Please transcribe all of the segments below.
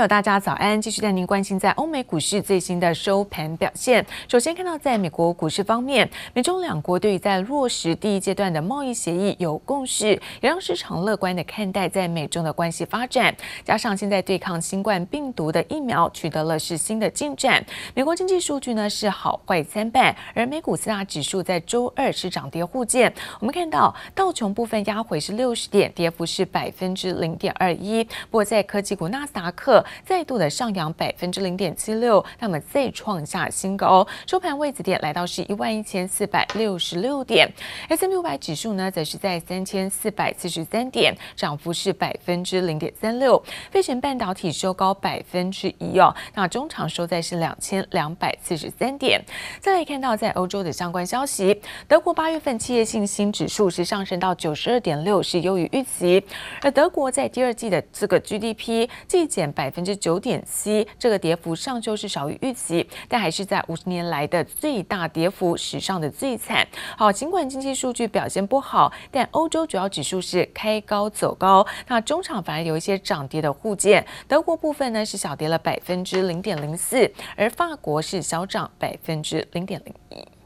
朋友，大家早安！继续带您关心在欧美股市最新的收盘表现。首先看到，在美国股市方面，美中两国对于在落实第一阶段的贸易协议有共识，也让市场乐观的看待在美中的关系发展。加上现在对抗新冠病毒的疫苗取得了是新的进展。美国经济数据呢是好坏参半，而美股四大指数在周二是涨跌互见。我们看到道琼部分压回是六十点，跌幅是百分之零点二一。不过在科技股纳斯达克再度的上扬百分之零点七六，那么再创下新高，收盘位置点来到是一万一千四百六十六点。S&P 五百指数呢，则是在三千四百四十三点，涨幅是百分之零点三六。费城半导体收高百分之一哦，那中场收在是两千两百四十三点。再来看到在欧洲的相关消息，德国八月份企业信心指数是上升到九十二点六，是优于预期，而德国在第二季的这个 GDP。季减百分分之九点七，这个跌幅上周是少于预期，但还是在五十年来的最大跌幅，史上的最惨。好，尽管经济数据表现不好，但欧洲主要指数是开高走高，那中场反而有一些涨跌的互见。德国部分呢是小跌了百分之零点零四，而法国是小涨百分之零点零一。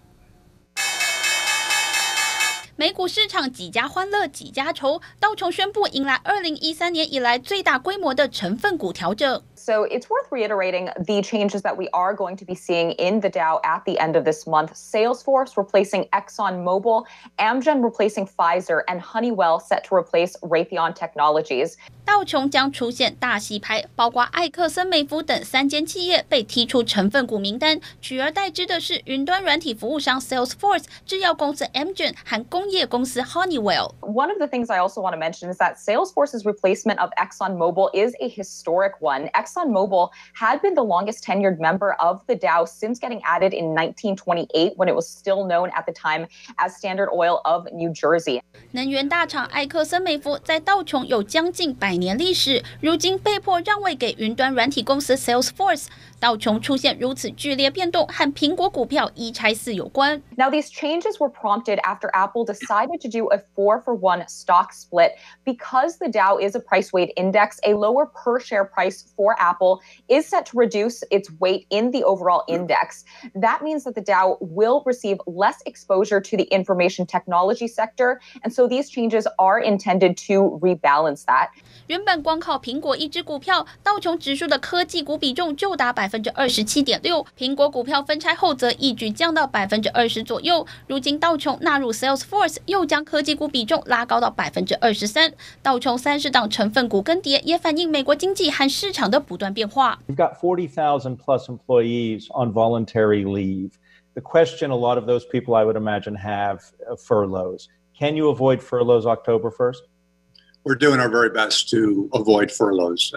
美股市场几家欢乐几家愁，道琼宣布迎来二零一三年以来最大规模的成分股调整。So it's worth reiterating the changes that we are going to be seeing in the Dow at the end of this month. Salesforce replacing ExxonMobil, Amgen replacing Pfizer, and Honeywell set to replace Raytheon Technologies. 道琼将出现大洗牌，包括艾克森美孚等三间企业被踢出成分股名单，取而代之的是云端软体服务商 Salesforce、制药公司 Amgen 和 工业公司 Honeywell。One of the things I also want to mention is that Salesforce's replacement of ExxonMobil is a historic one. ExxonMobil had been the longest tenured member of the Dow since getting added in 1928, when it was still known at the time as Standard Oil of New Jersey. 能源大厂艾克森美孚在道琼有将近百年历史，如今被迫让位给云端软体公司 Salesforce。道琼出现如此剧烈变动，和苹果股票一拆四有关。Now these changes were prompted after Apple decided to do a four for one stock split because the Dow is a price weight index. A lower per share price for Apple is set to reduce its weight in the overall index. That means that the Dow will receive less exposure to the information technology sector, and so these changes are intended to rebalance that. 原本光靠苹果一只股票，道琼指数的科技股比重就达百分之二十七点六。苹果股票分拆后，则一举降到百分之二十左右。如今道琼纳入 Salesforce， 又将科技股比重拉高到百分之二十三。道琼三十档成分股更迭，也反映美国经济和市场的不断变化。You've got forty thousand plus employees on voluntary leave. The question a lot of those people, I would imagine, have furloughs. Can you avoid furloughs October first? We're doing our very best to avoid furloughs.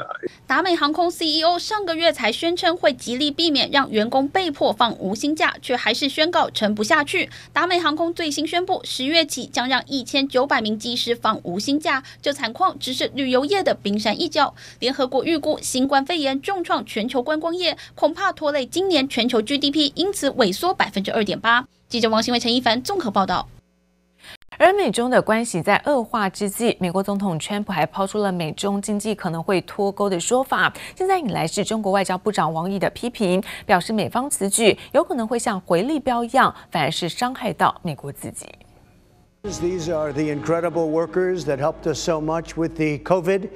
达美航空 CEO 上个月才宣称会极力避免让员工被迫放无薪假，却还是宣告撑不下去。达美航空最新宣布，十月起将让一千九百名机师放无薪假，这惨况只是旅游业的冰山一角。联合国预估，新冠肺炎重创全球观光业，恐怕拖累今年全球 GDP，因此萎缩百分之二点八。记者王新伟、陈一凡综合报道。而美中的关系在恶化之际，美国总统川普还抛出了美中经济可能会脱钩的说法。现在引来是中国外交部长王毅的批评，表示美方此举有可能会像回力镖一样，反而是伤害到美国自己。These are the incredible workers that helped us so much with the COVID.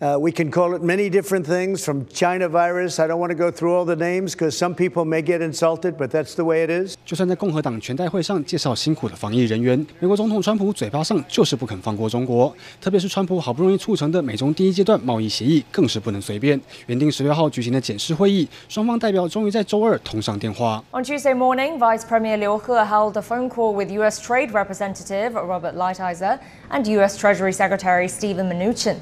Uh, we can call it many different things from China virus. I don't want to go through all the names because some people may get insulted, but that's the way it is. 就算在共和党全代会上介绍辛苦的防疫人员，美国总统川普嘴巴上就是不肯放过中国。特别是川普好不容易促成的美中第一阶段贸易协议，更是不能随便。原定十六号举行的检视会议，双方代表终于在周二通上电话。On Tuesday morning, Vice Premier Liu He held a phone call with U.S. Trade Representative Robert Lighthizer and U.S. Treasury Secretary Steven Mnuchin.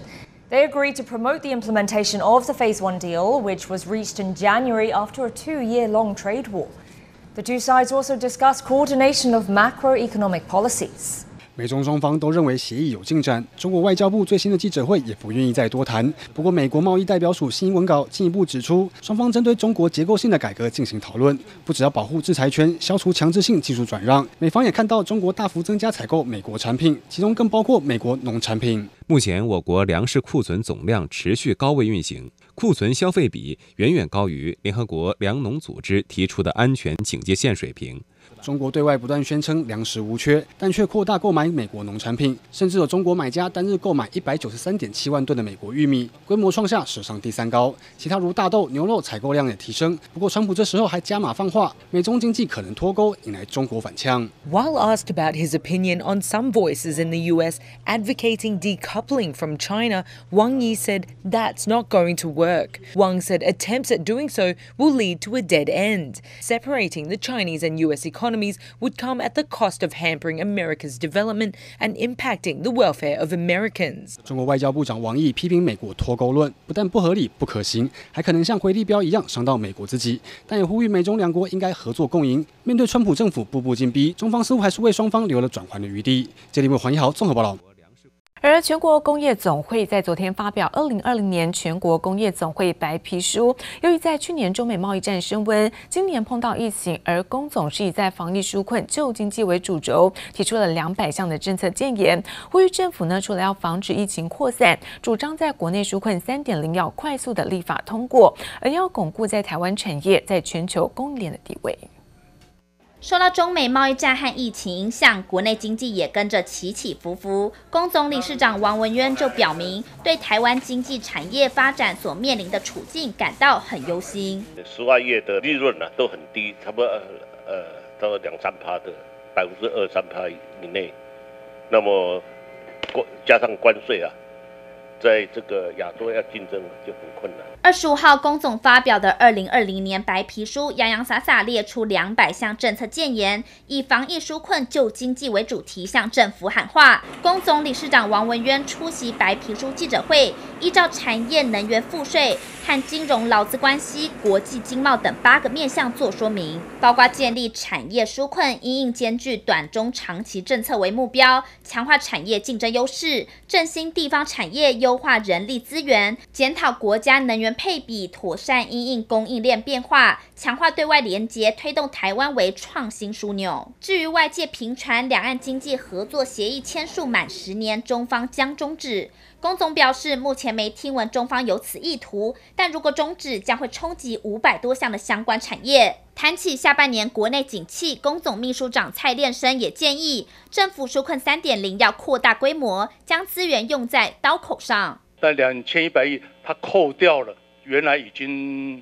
They agreed to promote the implementation of the Phase One deal, which was reached in January after a two-year-long trade war. The two sides also discussed coordination of macroeconomic policies. 美中双方都认为协议有进展。中国外交部最新的记者会也不愿意再多谈。不过，美国贸易代表署新闻稿进一步指出，双方针对中国结构性的改革进行讨论，不只要保护制裁权，消除强制性技术转让。美方也看到中国大幅增加采购美国产品，其中更包括美国农产品。目前，我国粮食库存总量持续高位运行。库存消费比远远高于联合国粮农组织提出的安全警戒线水平。中国对外不断宣称粮食无缺，但却扩大购买美国农产品，甚至有中国买家单日购买一百九十三点七万吨的美国玉米，规模创下史上第三高。其他如大豆、牛肉采购量也提升。不过，川普这时候还加码放话，美中经济可能脱钩，引来中国反呛。While asked about his opinion on some voices in the U.S. advocating decoupling from China, Wang Yi said that's not going to work. Wang said attempts at doing so will lead to a dead end, separating the Chinese and U.S. economy. Economies would come at the cost of hampering America's development and impacting the welfare of Americans. 中国外交部长王毅批评美国脱钩论不但不合理、不可行，还可能像回力标一样伤到美国自己。但也呼吁美中两国应该合作共赢。面对川普政府步步紧逼，中方似乎还是为双方留了转圜的余地。这里为黄一豪综合报道。而全国工业总会在昨天发表二零二零年全国工业总会白皮书。由于在去年中美贸易战升温，今年碰到疫情，而工总是以在防疫纾困、旧经济为主轴，提出了两百项的政策建言，呼吁政府呢，除了要防止疫情扩散，主张在国内纾困三点零要快速的立法通过，而要巩固在台湾产业在全球供应链的地位。受到中美贸易战和疫情影响，国内经济也跟着起起伏伏。工总理事长王文渊就表明，对台湾经济产业发展所面临的处境感到很忧心。十二月的利润呢都很低，差不多呃到两三趴的百分之二三趴以内。那么关加上关税啊。在这个亚洲要竞争就很困难。二十五号，龚总发表的二零二零年白皮书，洋洋洒洒列出两百项政策建言，以防疫纾困、救经济为主题，向政府喊话。龚总理事长王文渊出席白皮书记者会，依照产业、能源、赋税和金融劳资关系、国际经贸等八个面向做说明，包括建立产业纾困因应兼具短中长期政策为目标，强化产业竞争优势，振兴地方产业优。化人力资源，检讨国家能源配比，妥善因应供应链变化，强化对外连结，推动台湾为创新枢纽。至于外界频传两岸经济合作协议签署满十年，中方将终止。工总表示，目前没听闻中方有此意图，但如果终止，将会冲击五百多项的相关产业。谈起下半年国内景气，工总秘书长蔡练生也建议，政府纾困三点零要扩大规模，将资源用在刀口上。但两千一百亿，它扣掉了原来已经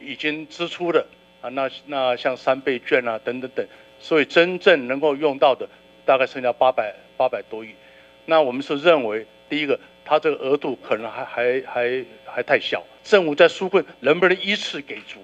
已经支出的啊，那那像三倍券啊等等等，所以真正能够用到的大概剩下八百八百多亿。那我们是认为，第一个，他这个额度可能还还还还太小，政府在纾困能不能一次给足？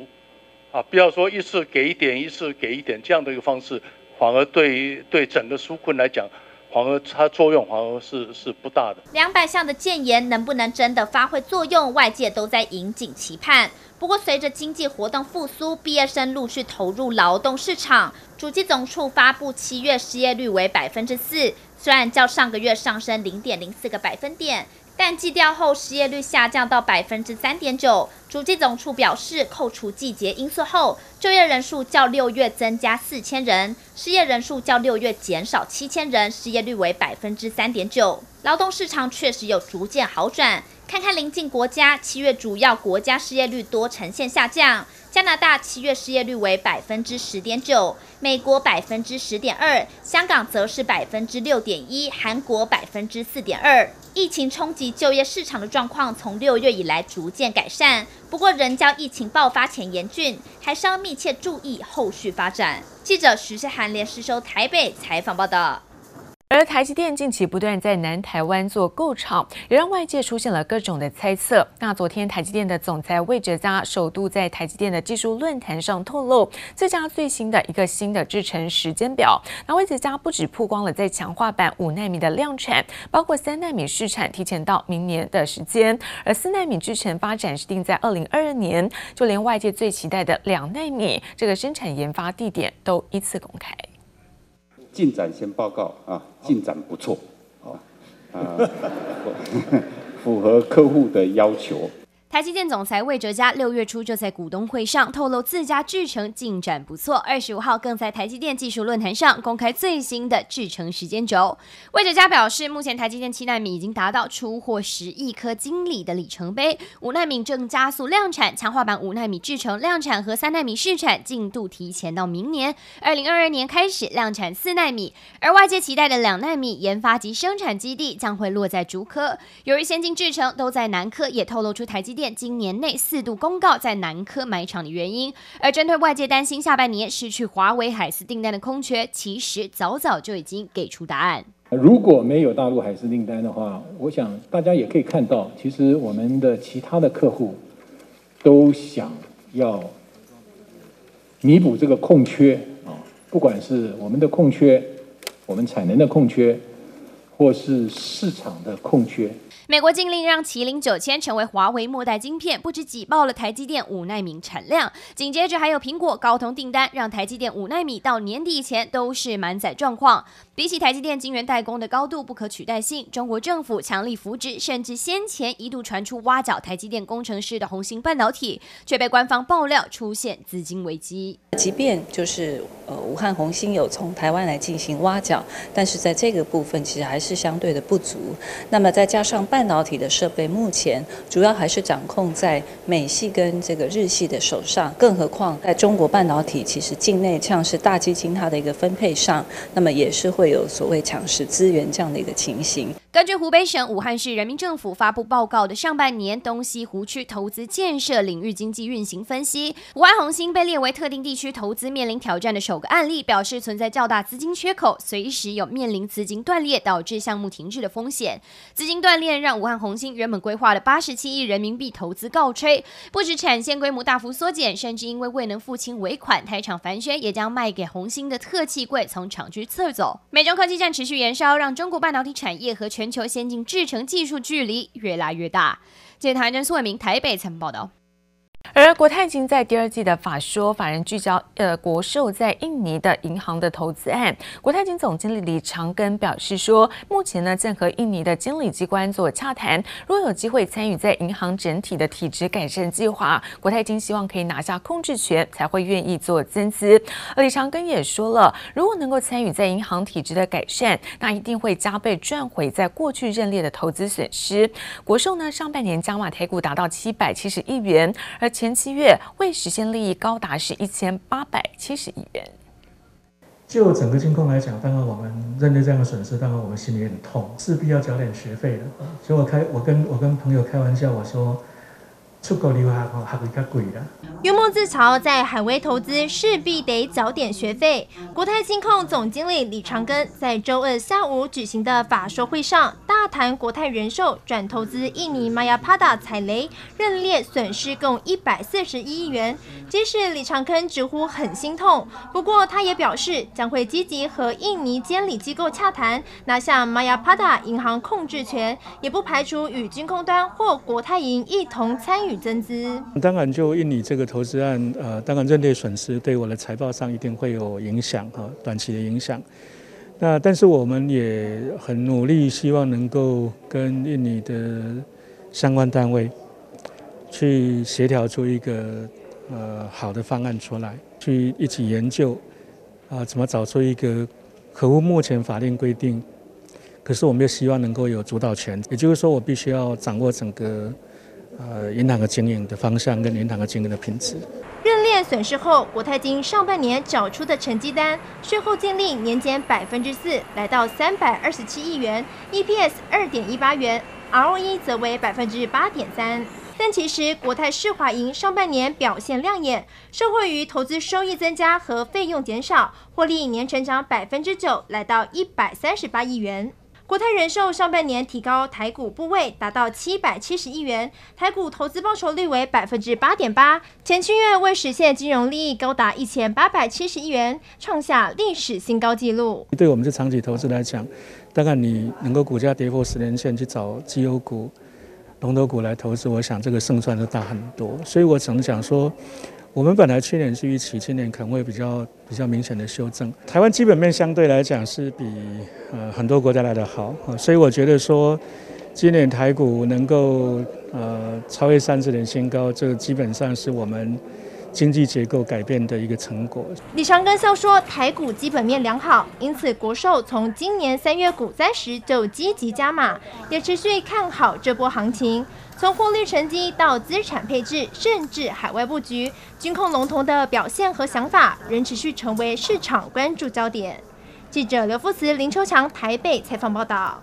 啊，不要说一次给一点，一次给一点这样的一个方式，反而对对整个纾困来讲，反而它作用反而是是不大的。两百项的建言能不能真的发挥作用，外界都在引颈期盼。不过，随着经济活动复苏，毕业生陆续投入劳动市场，主计总处发布七月失业率为百分之四，虽然较上个月上升零点零四个百分点。但计调后失业率下降到百分之三点九，主计总处表示，扣除季节因素后，就业人数较六月增加四千人，失业人数较六月减少七千人，失业率为百分之三点九。劳动市场确实有逐渐好转，看看邻近国家，七月主要国家失业率多呈现下降。加拿大七月失业率为百分之十点九，美国百分之十点二，香港则是百分之六点一，韩国百分之四点二。疫情冲击就业市场的状况从六月以来逐渐改善，不过仍较疫情爆发前严峻，还是要密切注意后续发展。记者徐世涵联收台北采访报道。而台积电近期不断在南台湾做购厂，也让外界出现了各种的猜测。那昨天台积电的总裁魏哲嘉首度在台积电的技术论坛上透露，这家最新的一个新的制程时间表。那魏哲嘉不止曝光了在强化版五纳米的量产，包括三纳米试产提前到明年的时间，而四纳米制程发展是定在二零二二年，就连外界最期待的两纳米这个生产研发地点都依次公开。进展先报告啊，进展不错，啊，符合客户的要求。台积电总裁魏哲嘉六月初就在股东会上透露，自家制程进展不错。二十五号更在台积电技术论坛上公开最新的制程时间轴。魏哲嘉表示，目前台积电七纳米已经达到出货十亿颗晶粒的里程碑，五纳米正加速量产，强化版五纳米制程量产和三纳米试产进度提前到明年二零二二年开始量产四纳米，而外界期待的两纳米研发及生产基地将会落在竹科。由于先进制程都在南科，也透露出台积电。今年内四度公告在南科买厂的原因，而针对外界担心下半年失去华为海思订单的空缺，其实早早就已经给出答案。如果没有大陆海思订单的话，我想大家也可以看到，其实我们的其他的客户都想要弥补这个空缺啊，不管是我们的空缺，我们产能的空缺，或是市场的空缺。美国禁令让麒麟九千成为华为末代晶片，不止挤爆了台积电五纳米产量，紧接着还有苹果、高通订单，让台积电五纳米到年底前都是满载状况。比起台积电晶圆代工的高度不可取代性，中国政府强力扶植，甚至先前一度传出挖角台积电工程师的红星半导体，却被官方爆料出现资金危机。即便就是呃武汉红芯有从台湾来进行挖角，但是在这个部分其实还是相对的不足。那么再加上半导体的设备目前主要还是掌控在美系跟这个日系的手上，更何况在中国半导体其实境内像是大基金它的一个分配上，那么也是会有所谓抢食资源这样的一个情形。根据湖北省武汉市人民政府发布报告的上半年东西湖区投资建设领域经济运行分析，武汉红星被列为特定地区投资面临挑战的首个案例，表示存在较大资金缺口，随时有面临资金断裂导致项目停滞的风险。资金断裂让武汉红星原本规划的八十七亿人民币投资告吹，不止产线规模大幅缩减，甚至因为未能付清尾款，台厂凡轩也将卖给红星的特气柜从厂区撤走。美中科技战持续延烧，让中国半导体产业和全球先进制程技术距离越来越大。记者唐真、苏伟明台北曾报道。而国泰金在第二季的法说法人聚焦，呃，国寿在印尼的银行的投资案。国泰金总经理李长庚表示说，目前呢正和印尼的监理机关做洽谈，若有机会参与在银行整体的体质改善计划，国泰金希望可以拿下控制权，才会愿意做增资。而李长庚也说了，如果能够参与在银行体质的改善，那一定会加倍赚回在过去认列的投资损失。国寿呢上半年加码台股达到七百七十亿元，而前七月未实现利益高达是一千八百七十亿元。就整个金控来讲，当然我们认对这样的损失，当然我们心里很痛，势必要缴点学费的。所以我开，我跟我跟朋友开玩笑，我说。出国留学还会较贵的。幽默自嘲，在海外投资势必得缴点学费。国泰金控总经理李长庚在周二下午举行的法说会上，大谈国泰人寿转投资印尼 Mayapada 踩雷，认列损失共一百四十一亿元。即使李长庚直呼很心痛，不过他也表示将会积极和印尼监理机构洽谈，拿下 Mayapada 银行控制权，也不排除与金控端或国泰银一同参与。增资，当然就印尼这个投资案，呃，当然认列损失对我的财报上一定会有影响哈，短期的影响。那但是我们也很努力，希望能够跟印尼的相关单位去协调出一个呃好的方案出来，去一起研究啊、怎么找出一个合乎目前法令规定，可是我们又希望能够有主导权，也就是说，我必须要掌握整个。呃，银行的经营的方向跟银行的经营的品质。认列损失后，国泰金上半年缴出的成绩单，税后净利年减百分之四，来到三百二十七亿元，EPS 二点一八元，ROE 则为百分之八点三。但其实国泰世华银上半年表现亮眼，受惠于投资收益增加和费用减少，获利年成长百分之九，来到一百三十八亿元。国泰人寿上半年提高台股部位，达到七百七十亿元，台股投资报酬率为百分之八点八。前七月未实现金融利益高达一千八百七十亿元，创下历史新高纪录。对我们这长期投资来讲，大概你能够股价跌破十年线去找绩优股、龙头股来投资，我想这个胜算就大很多。所以我只能讲说。我们本来去年是预期，今年可能会比较比较明显的修正。台湾基本面相对来讲是比呃很多国家来的好，所以我觉得说今年台股能够呃超越三十年新高，这基本上是我们经济结构改变的一个成果。李长庚笑说，台股基本面良好，因此国寿从今年三月股灾时就积极加码，也持续看好这波行情。从获利成绩到资产配置，甚至海外布局，军控龙头的表现和想法仍持续成为市场关注焦点。记者刘富慈、林秋强台北采访报道。